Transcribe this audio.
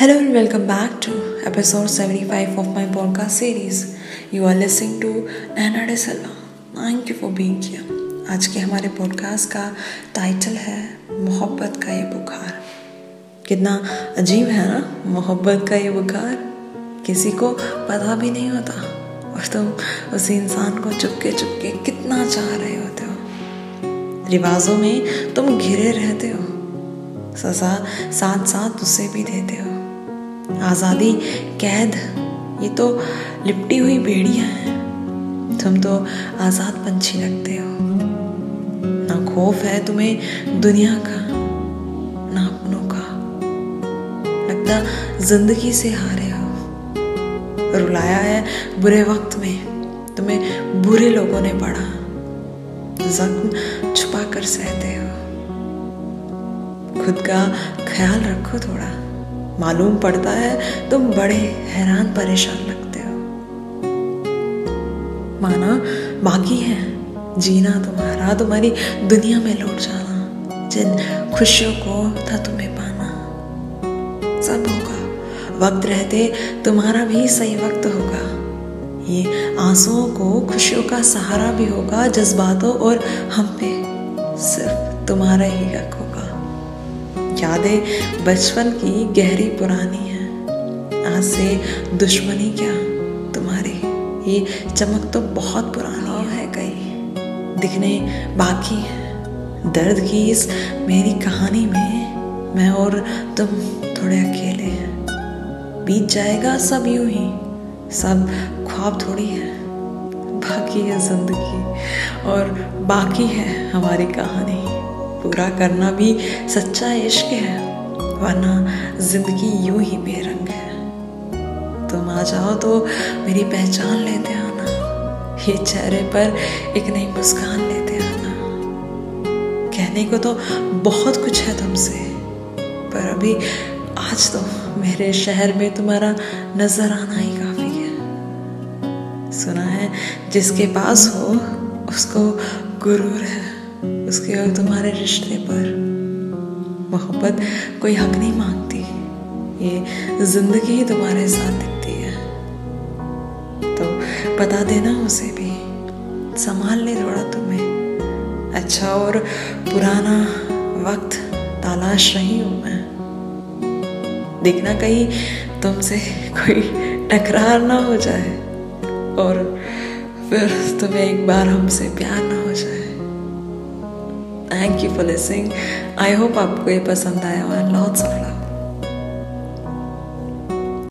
Hello and welcome back to episode 75 of my podcast series. You are listening to Nana De Silva. Thank you for being here. आज के हमारे podcast का title है मोहब्बत का ये बुखार कितना अजीब है ना? मोहब्बत का ये बुखार किसी को पता भी नहीं होता। और तुम उस इंसान को चुपके चुपके कितना चाह रहे होते हो। रिवाजों में तुम घिरे रहते हो। सजा साथ साथ उसे भी देते हो। आज़ादी, कैद, ये तो लिपटी हुई बेड़ियाँ हैं। तुम तो आज़ाद पंछी लगते हो। ना खौफ है तुम्हें दुनिया का, ना अपनों का। लगता ज़िंदगी से हारे हो। रुलाया है बुरे वक्त में, तुम्हें बुरे लोगों ने पढ़ा। जख्म छुपा कर सहते हो। खुद का ख्याल रखो थोड़ा। मालूम पड़ता है, तुम बड़े हैरान, परेशान लगते हो। माना बाकी है, जीना तुम्हारा, तुम्हारी दुनिया में लौट जाना, जिन खुशियों को था तुम्हें पाना। सब होगा, वक्त रहते तुम्हारा भी सही वक्त होगा। ये आंसुओं को, खुशियों का सहारा भी होगा, जज्बातों और हम पे, सिर्फ़ तुम्हारा ही हक होगा। यादें बचपन की गहरी पुरानी है। आज से दुश्मनी क्या? तुम्हारी ये चमक तो बहुत पुरानी है। कई। दिखने बाकी है। दर्द की इस मेरी कहानी में मैं और तुम थोड़े अकेले हैं। बीत जाएगा सब यूँ ही सब ख्वाब थोड़ी है। बाकी है ज़िंदगी और बाकी है हमारी कहानी। पूरा करना भी सच्चा इश्क है, वरना ज़िंदगी यूँ ही बेरंग है। तुम आ जाओ तो मेरी पहचान लेते आना, ये चेहरे पर एक नई मुस्कान लेते आना। कहने को तो बहुत कुछ है तुमसे, पर अभी आज तो मेरे शहर में तुम्हारा नज़र आना ही काफ़ी है। सुना है जिसके पास हो, उसको गुरूर है। उसके और तुम्हारे रिश्ते पर। मोहब्बत कोई हक नहीं मांगती। ये ज़िंदगी ही तुम्हारे साथ दिखती है। तो बता देना उसे भी। संभाल ले थोड़ा तुम्हें। अच्छा और पुराना वक्त, तलाश रही हूँ मैं। देखना कहीं तुमसे कोई टकरार ना हो जाए। और फिर तुम्हें एक बार हमसे प्यार ना हो जाए। thank you for listening I hope आपको ये पसंद आया और लॉट्स ऑफ लव